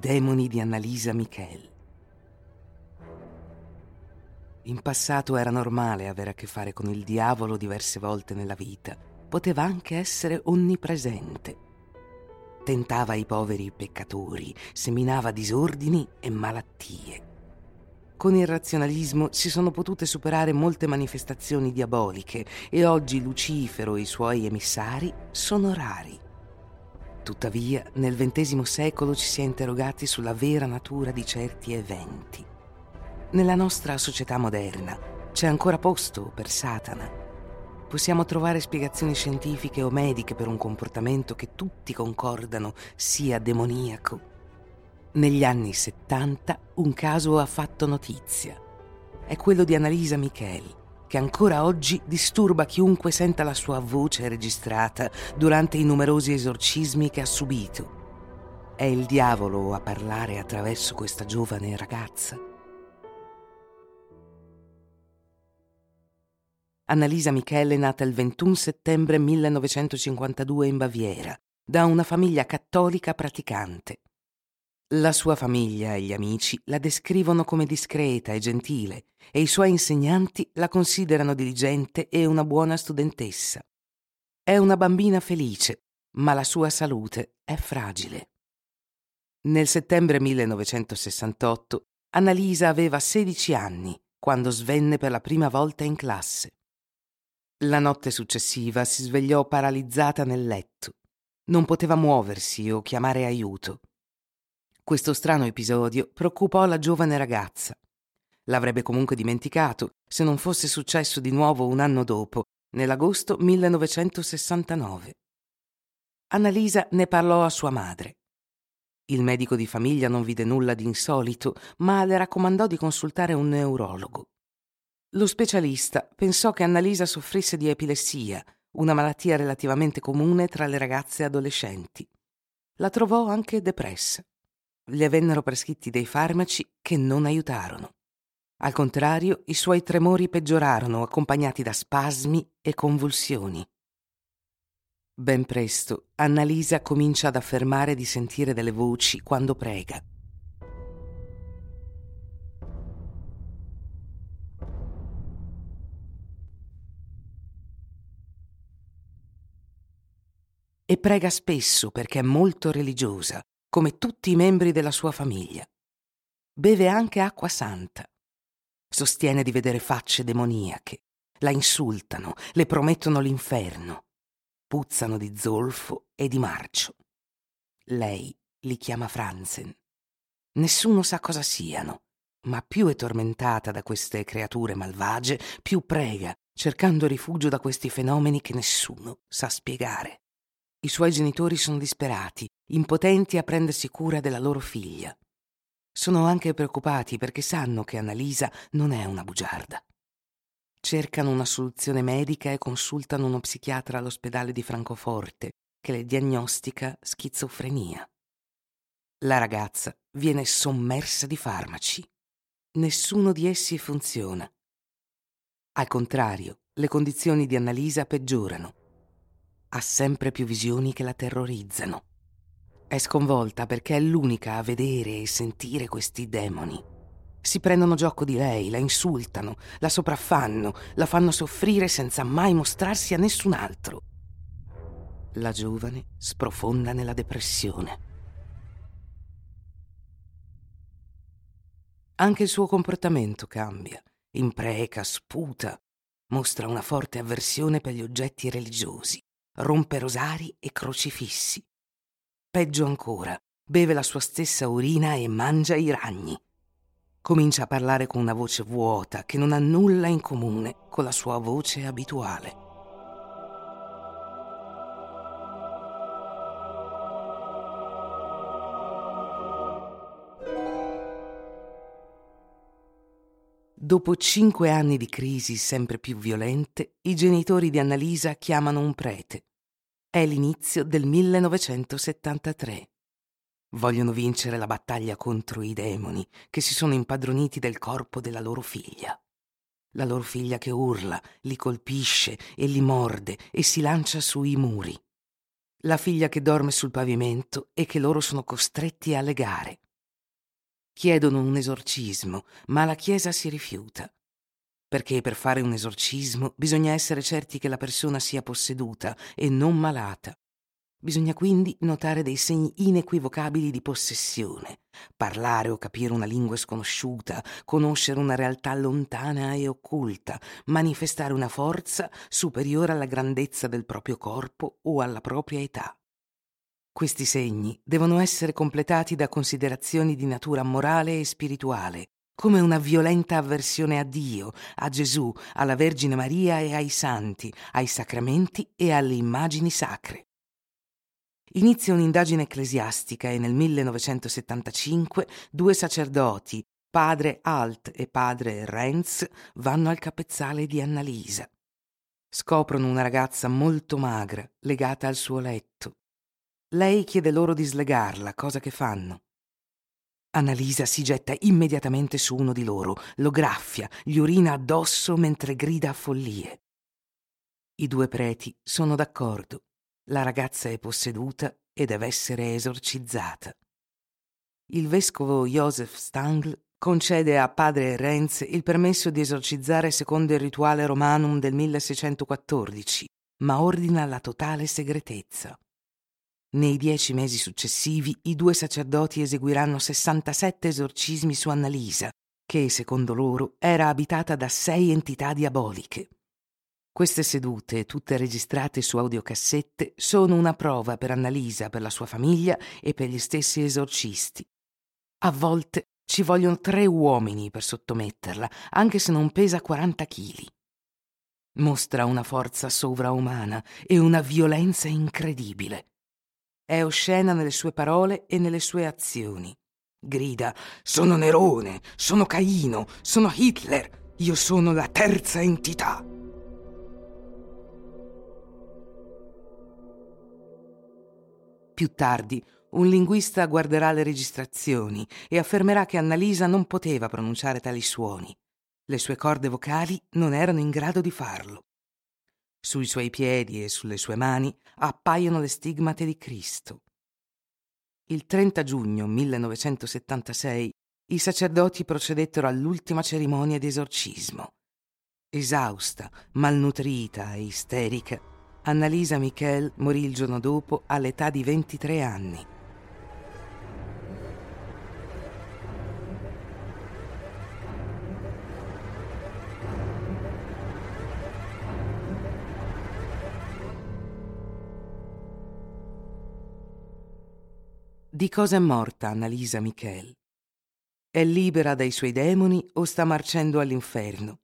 Demoni di Annalisa Michel. In passato era normale avere a che fare con il diavolo diverse volte nella vita. Poteva anche essere onnipresente. Tentava i poveri peccatori, seminava disordini e malattie. Con il razionalismo si sono potute superare molte manifestazioni diaboliche e oggi Lucifero e i suoi emissari sono rari. Tuttavia, nel XX secolo ci si è interrogati sulla vera natura di certi eventi. Nella nostra società moderna c'è ancora posto per Satana. Possiamo trovare spiegazioni scientifiche o mediche per un comportamento che tutti concordano sia demoniaco. Negli anni 70 un caso ha fatto notizia. È quello di Annalisa Micheli, che ancora oggi disturba chiunque senta la sua voce registrata durante i numerosi esorcismi che ha subito. È il diavolo a parlare attraverso questa giovane ragazza. Annalisa Michele è nata il 21 settembre 1952 in Baviera, da una famiglia cattolica praticante. La sua famiglia e gli amici la descrivono come discreta e gentile e i suoi insegnanti la considerano diligente e una buona studentessa. È una bambina felice, ma la sua salute è fragile. Nel settembre 1968 Annalisa aveva 16 anni quando svenne per la prima volta in classe. La notte successiva si svegliò paralizzata nel letto. Non poteva muoversi o chiamare aiuto. Questo strano episodio preoccupò la giovane ragazza. L'avrebbe comunque dimenticato se non fosse successo di nuovo un anno dopo, nell'agosto 1969. Annalisa ne parlò a sua madre. Il medico di famiglia non vide nulla di insolito, ma le raccomandò di consultare un neurologo. Lo specialista pensò che Annalisa soffrisse di epilessia, una malattia relativamente comune tra le ragazze adolescenti. La trovò anche depressa le vennero prescritti dei farmaci che non aiutarono. Al contrario, i suoi tremori peggiorarono, accompagnati da spasmi e convulsioni. Ben presto, Annalisa comincia ad affermare di sentire delle voci quando prega. E prega spesso perché è molto religiosa come tutti i membri della sua famiglia. Beve anche acqua santa. Sostiene di vedere facce demoniache. La insultano, le promettono l'inferno. Puzzano di zolfo e di marcio. Lei li chiama Franzen. Nessuno sa cosa siano, ma più è tormentata da queste creature malvagie, più prega, cercando rifugio da questi fenomeni che nessuno sa spiegare. I suoi genitori sono disperati, impotenti a prendersi cura della loro figlia. Sono anche preoccupati perché sanno che Annalisa non è una bugiarda. Cercano una soluzione medica e consultano uno psichiatra all'ospedale di Francoforte che le diagnostica schizofrenia. La ragazza viene sommersa di farmaci. Nessuno di essi funziona. Al contrario, le condizioni di Annalisa peggiorano ha sempre più visioni che la terrorizzano. È sconvolta perché è l'unica a vedere e sentire questi demoni. Si prendono gioco di lei, la insultano, la sopraffanno, la fanno soffrire senza mai mostrarsi a nessun altro. La giovane sprofonda nella depressione. Anche il suo comportamento cambia, impreca, sputa, mostra una forte avversione per gli oggetti religiosi rompe rosari e crocifissi. Peggio ancora, beve la sua stessa urina e mangia i ragni. comincia a parlare con una voce vuota che non ha nulla in comune con la sua voce abituale. Dopo cinque anni di crisi sempre più violente, i genitori di Annalisa chiamano un prete. È l'inizio del 1973. Vogliono vincere la battaglia contro i demoni che si sono impadroniti del corpo della loro figlia. La loro figlia che urla, li colpisce e li morde e si lancia sui muri. La figlia che dorme sul pavimento e che loro sono costretti a legare. Chiedono un esorcismo, ma la Chiesa si rifiuta. Perché per fare un esorcismo bisogna essere certi che la persona sia posseduta e non malata. Bisogna quindi notare dei segni inequivocabili di possessione, parlare o capire una lingua sconosciuta, conoscere una realtà lontana e occulta, manifestare una forza superiore alla grandezza del proprio corpo o alla propria età. Questi segni devono essere completati da considerazioni di natura morale e spirituale, come una violenta avversione a Dio, a Gesù, alla Vergine Maria e ai santi, ai sacramenti e alle immagini sacre. Inizia un'indagine ecclesiastica e nel 1975 due sacerdoti, padre Alt e padre Renz, vanno al capezzale di Annalisa. Scoprono una ragazza molto magra, legata al suo letto. Lei chiede loro di slegarla, cosa che fanno. Annalisa si getta immediatamente su uno di loro, lo graffia, gli urina addosso mentre grida a follie. I due preti sono d'accordo. La ragazza è posseduta e deve essere esorcizzata. Il vescovo Joseph Stangl concede a padre Renz il permesso di esorcizzare secondo il rituale romanum del 1614, ma ordina la totale segretezza. Nei dieci mesi successivi i due sacerdoti eseguiranno 67 esorcismi su Annalisa, che, secondo loro, era abitata da sei entità diaboliche. Queste sedute, tutte registrate su audiocassette, sono una prova per Annalisa, per la sua famiglia e per gli stessi esorcisti. A volte ci vogliono tre uomini per sottometterla, anche se non pesa 40 chili. Mostra una forza sovraumana e una violenza incredibile. È oscena nelle sue parole e nelle sue azioni. Grida: Sono Nerone, sono Caino, sono Hitler, io sono la terza entità. Più tardi, un linguista guarderà le registrazioni e affermerà che Annalisa non poteva pronunciare tali suoni. Le sue corde vocali non erano in grado di farlo. Sui suoi piedi e sulle sue mani appaiono le stigmate di Cristo. Il 30 giugno 1976 i sacerdoti procedettero all'ultima cerimonia di esorcismo. Esausta, malnutrita e isterica, Annalisa Michel morì il giorno dopo all'età di 23 anni. Di cosa è morta Annalisa Michel? È libera dai suoi demoni o sta marcendo all'inferno?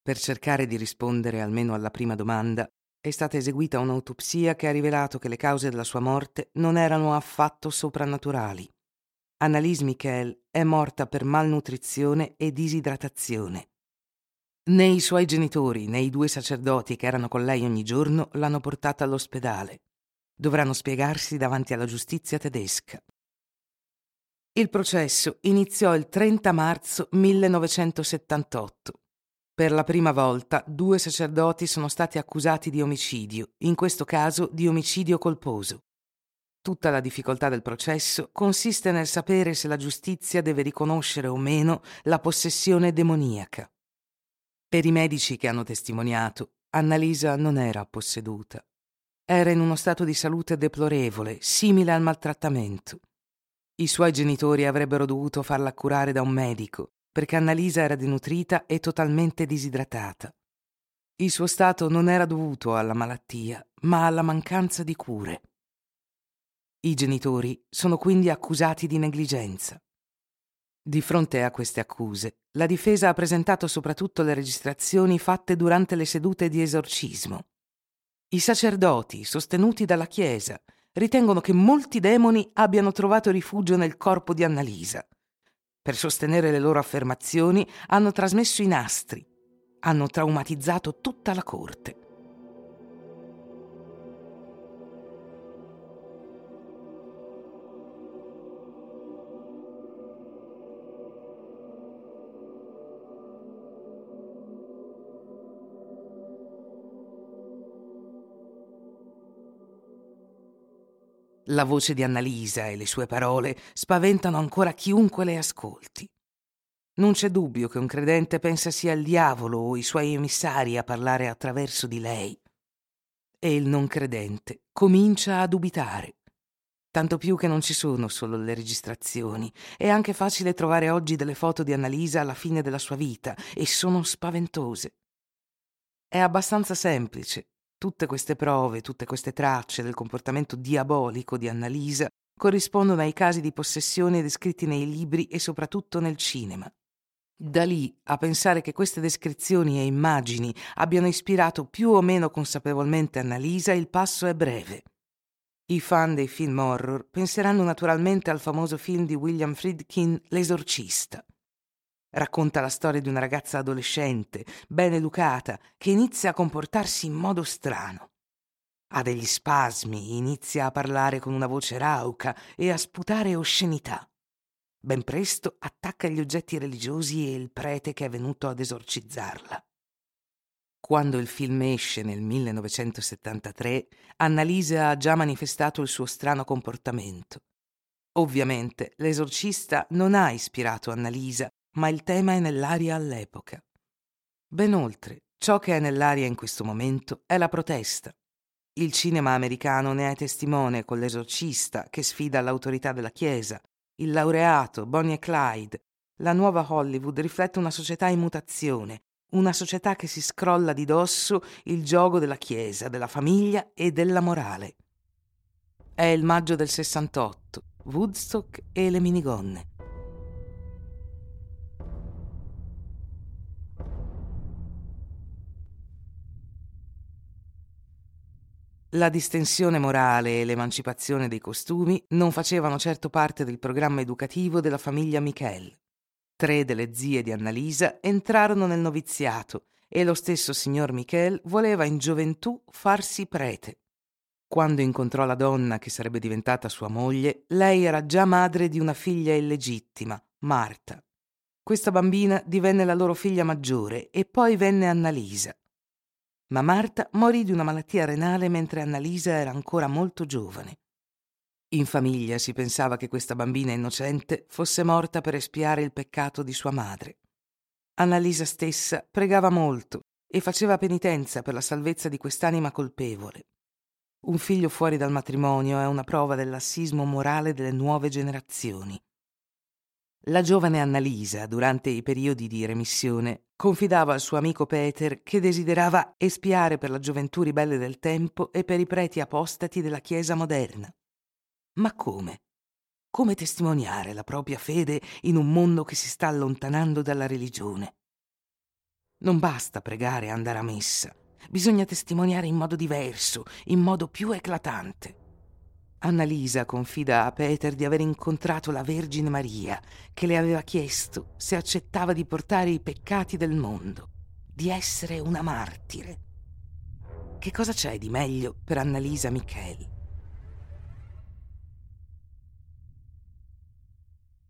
Per cercare di rispondere almeno alla prima domanda, è stata eseguita un'autopsia che ha rivelato che le cause della sua morte non erano affatto soprannaturali. Annalise Michel è morta per malnutrizione e disidratazione. Né i suoi genitori né i due sacerdoti che erano con lei ogni giorno l'hanno portata all'ospedale dovranno spiegarsi davanti alla giustizia tedesca. Il processo iniziò il 30 marzo 1978. Per la prima volta due sacerdoti sono stati accusati di omicidio, in questo caso di omicidio colposo. Tutta la difficoltà del processo consiste nel sapere se la giustizia deve riconoscere o meno la possessione demoniaca. Per i medici che hanno testimoniato, Annalisa non era posseduta. Era in uno stato di salute deplorevole, simile al maltrattamento. I suoi genitori avrebbero dovuto farla curare da un medico, perché Annalisa era denutrita e totalmente disidratata. Il suo stato non era dovuto alla malattia, ma alla mancanza di cure. I genitori sono quindi accusati di negligenza. Di fronte a queste accuse, la difesa ha presentato soprattutto le registrazioni fatte durante le sedute di esorcismo. I sacerdoti, sostenuti dalla Chiesa, ritengono che molti demoni abbiano trovato rifugio nel corpo di Annalisa. Per sostenere le loro affermazioni hanno trasmesso i nastri, hanno traumatizzato tutta la corte. La voce di Annalisa e le sue parole spaventano ancora chiunque le ascolti. Non c'è dubbio che un credente pensa sia il diavolo o i suoi emissari a parlare attraverso di lei. E il non credente comincia a dubitare. Tanto più che non ci sono solo le registrazioni. È anche facile trovare oggi delle foto di Annalisa alla fine della sua vita e sono spaventose. È abbastanza semplice Tutte queste prove, tutte queste tracce del comportamento diabolico di Annalisa corrispondono ai casi di possessione descritti nei libri e soprattutto nel cinema. Da lì a pensare che queste descrizioni e immagini abbiano ispirato più o meno consapevolmente Annalisa, il passo è breve. I fan dei film horror penseranno naturalmente al famoso film di William Friedkin L'esorcista. Racconta la storia di una ragazza adolescente, ben educata, che inizia a comportarsi in modo strano. Ha degli spasmi, inizia a parlare con una voce rauca e a sputare oscenità. Ben presto attacca gli oggetti religiosi e il prete che è venuto ad esorcizzarla. Quando il film esce nel 1973, Annalisa ha già manifestato il suo strano comportamento. Ovviamente l'esorcista non ha ispirato Annalisa ma il tema è nell'aria all'epoca. Ben oltre, ciò che è nell'aria in questo momento è la protesta. Il cinema americano ne è testimone con l'esorcista che sfida l'autorità della Chiesa, il laureato, Bonnie e Clyde. La nuova Hollywood riflette una società in mutazione, una società che si scrolla di dosso il gioco della Chiesa, della famiglia e della morale. È il maggio del 68, Woodstock e le minigonne. La distensione morale e l'emancipazione dei costumi non facevano certo parte del programma educativo della famiglia Michel. Tre delle zie di Annalisa entrarono nel noviziato e lo stesso signor Michel voleva in gioventù farsi prete. Quando incontrò la donna che sarebbe diventata sua moglie, lei era già madre di una figlia illegittima, Marta. Questa bambina divenne la loro figlia maggiore e poi venne Annalisa ma Marta morì di una malattia renale mentre Annalisa era ancora molto giovane. In famiglia si pensava che questa bambina innocente fosse morta per espiare il peccato di sua madre. Annalisa stessa pregava molto e faceva penitenza per la salvezza di quest'anima colpevole. Un figlio fuori dal matrimonio è una prova del lassismo morale delle nuove generazioni. La giovane Annalisa, durante i periodi di remissione, confidava al suo amico Peter che desiderava espiare per la gioventù ribelle del tempo e per i preti apostati della Chiesa moderna. Ma come? Come testimoniare la propria fede in un mondo che si sta allontanando dalla religione? Non basta pregare e andare a messa, bisogna testimoniare in modo diverso, in modo più eclatante. Annalisa confida a Peter di aver incontrato la Vergine Maria, che le aveva chiesto se accettava di portare i peccati del mondo, di essere una martire. Che cosa c'è di meglio per Annalisa Michel?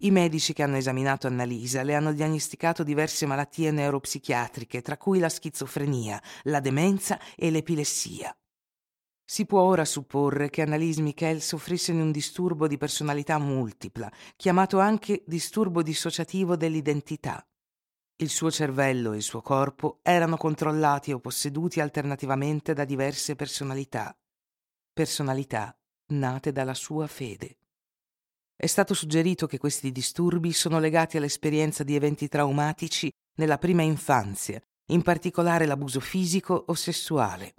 I medici che hanno esaminato Annalisa le hanno diagnosticato diverse malattie neuropsichiatriche, tra cui la schizofrenia, la demenza e l'epilessia. Si può ora supporre che Annalise Michel soffrisse di un disturbo di personalità multipla, chiamato anche disturbo dissociativo dell'identità. Il suo cervello e il suo corpo erano controllati o posseduti alternativamente da diverse personalità, personalità nate dalla sua fede. È stato suggerito che questi disturbi sono legati all'esperienza di eventi traumatici nella prima infanzia, in particolare l'abuso fisico o sessuale.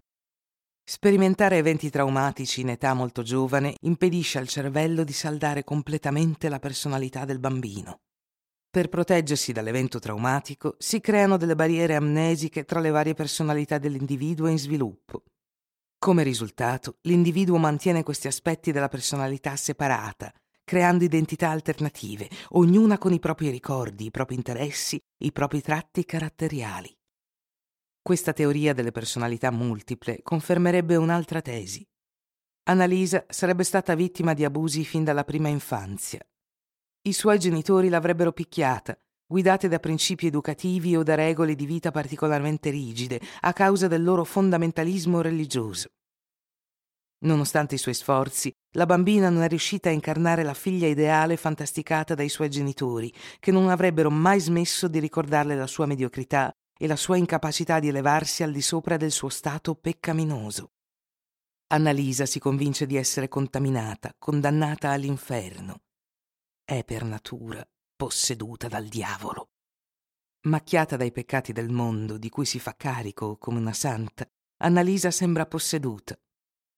Sperimentare eventi traumatici in età molto giovane impedisce al cervello di saldare completamente la personalità del bambino. Per proteggersi dall'evento traumatico si creano delle barriere amnesiche tra le varie personalità dell'individuo in sviluppo. Come risultato, l'individuo mantiene questi aspetti della personalità separata, creando identità alternative, ognuna con i propri ricordi, i propri interessi, i propri tratti caratteriali. Questa teoria delle personalità multiple confermerebbe un'altra tesi. Annalisa sarebbe stata vittima di abusi fin dalla prima infanzia. I suoi genitori l'avrebbero picchiata, guidate da principi educativi o da regole di vita particolarmente rigide, a causa del loro fondamentalismo religioso. Nonostante i suoi sforzi, la bambina non è riuscita a incarnare la figlia ideale fantasticata dai suoi genitori, che non avrebbero mai smesso di ricordarle la sua mediocrità e la sua incapacità di elevarsi al di sopra del suo stato peccaminoso. Annalisa si convince di essere contaminata, condannata all'inferno. È per natura posseduta dal diavolo. Macchiata dai peccati del mondo di cui si fa carico come una santa, Annalisa sembra posseduta.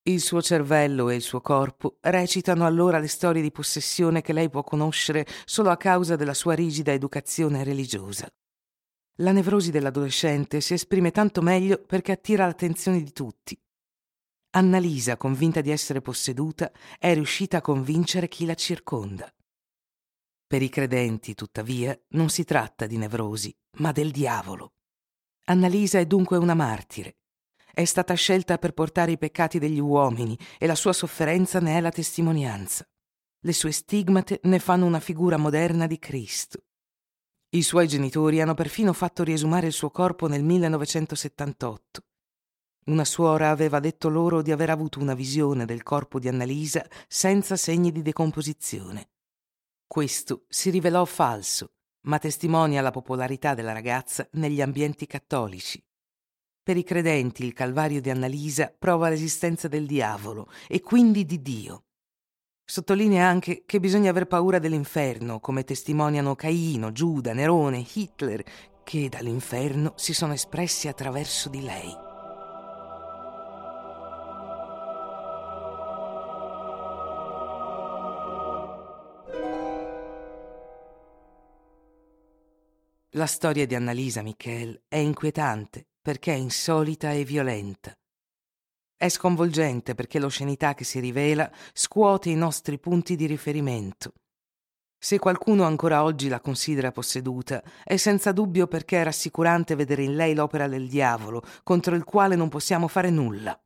Il suo cervello e il suo corpo recitano allora le storie di possessione che lei può conoscere solo a causa della sua rigida educazione religiosa. La nevrosi dell'adolescente si esprime tanto meglio perché attira l'attenzione di tutti. Annalisa, convinta di essere posseduta, è riuscita a convincere chi la circonda. Per i credenti, tuttavia, non si tratta di nevrosi, ma del diavolo. Annalisa è dunque una martire. È stata scelta per portare i peccati degli uomini e la sua sofferenza ne è la testimonianza. Le sue stigmate ne fanno una figura moderna di Cristo. I suoi genitori hanno perfino fatto riesumare il suo corpo nel 1978. Una suora aveva detto loro di aver avuto una visione del corpo di Annalisa senza segni di decomposizione. Questo si rivelò falso, ma testimonia la popolarità della ragazza negli ambienti cattolici. Per i credenti il Calvario di Annalisa prova l'esistenza del diavolo e quindi di Dio. Sottolinea anche che bisogna aver paura dell'inferno, come testimoniano Caino, Giuda, Nerone, Hitler, che dall'inferno si sono espressi attraverso di lei. La storia di Annalisa Michel è inquietante perché è insolita e violenta. È sconvolgente perché l'oscenità che si rivela scuote i nostri punti di riferimento. Se qualcuno ancora oggi la considera posseduta, è senza dubbio perché è rassicurante vedere in lei l'opera del diavolo, contro il quale non possiamo fare nulla.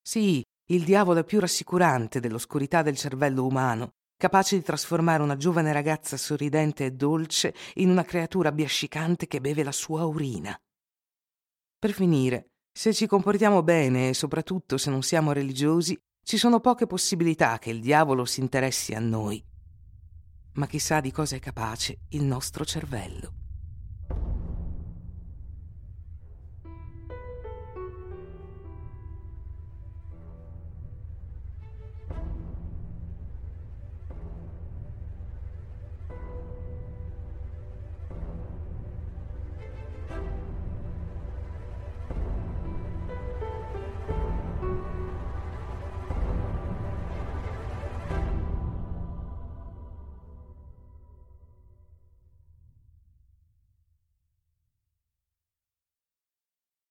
Sì, il diavolo è più rassicurante dell'oscurità del cervello umano, capace di trasformare una giovane ragazza sorridente e dolce in una creatura biascicante che beve la sua urina. Per finire, se ci comportiamo bene e soprattutto se non siamo religiosi, ci sono poche possibilità che il diavolo si interessi a noi. Ma chissà di cosa è capace il nostro cervello.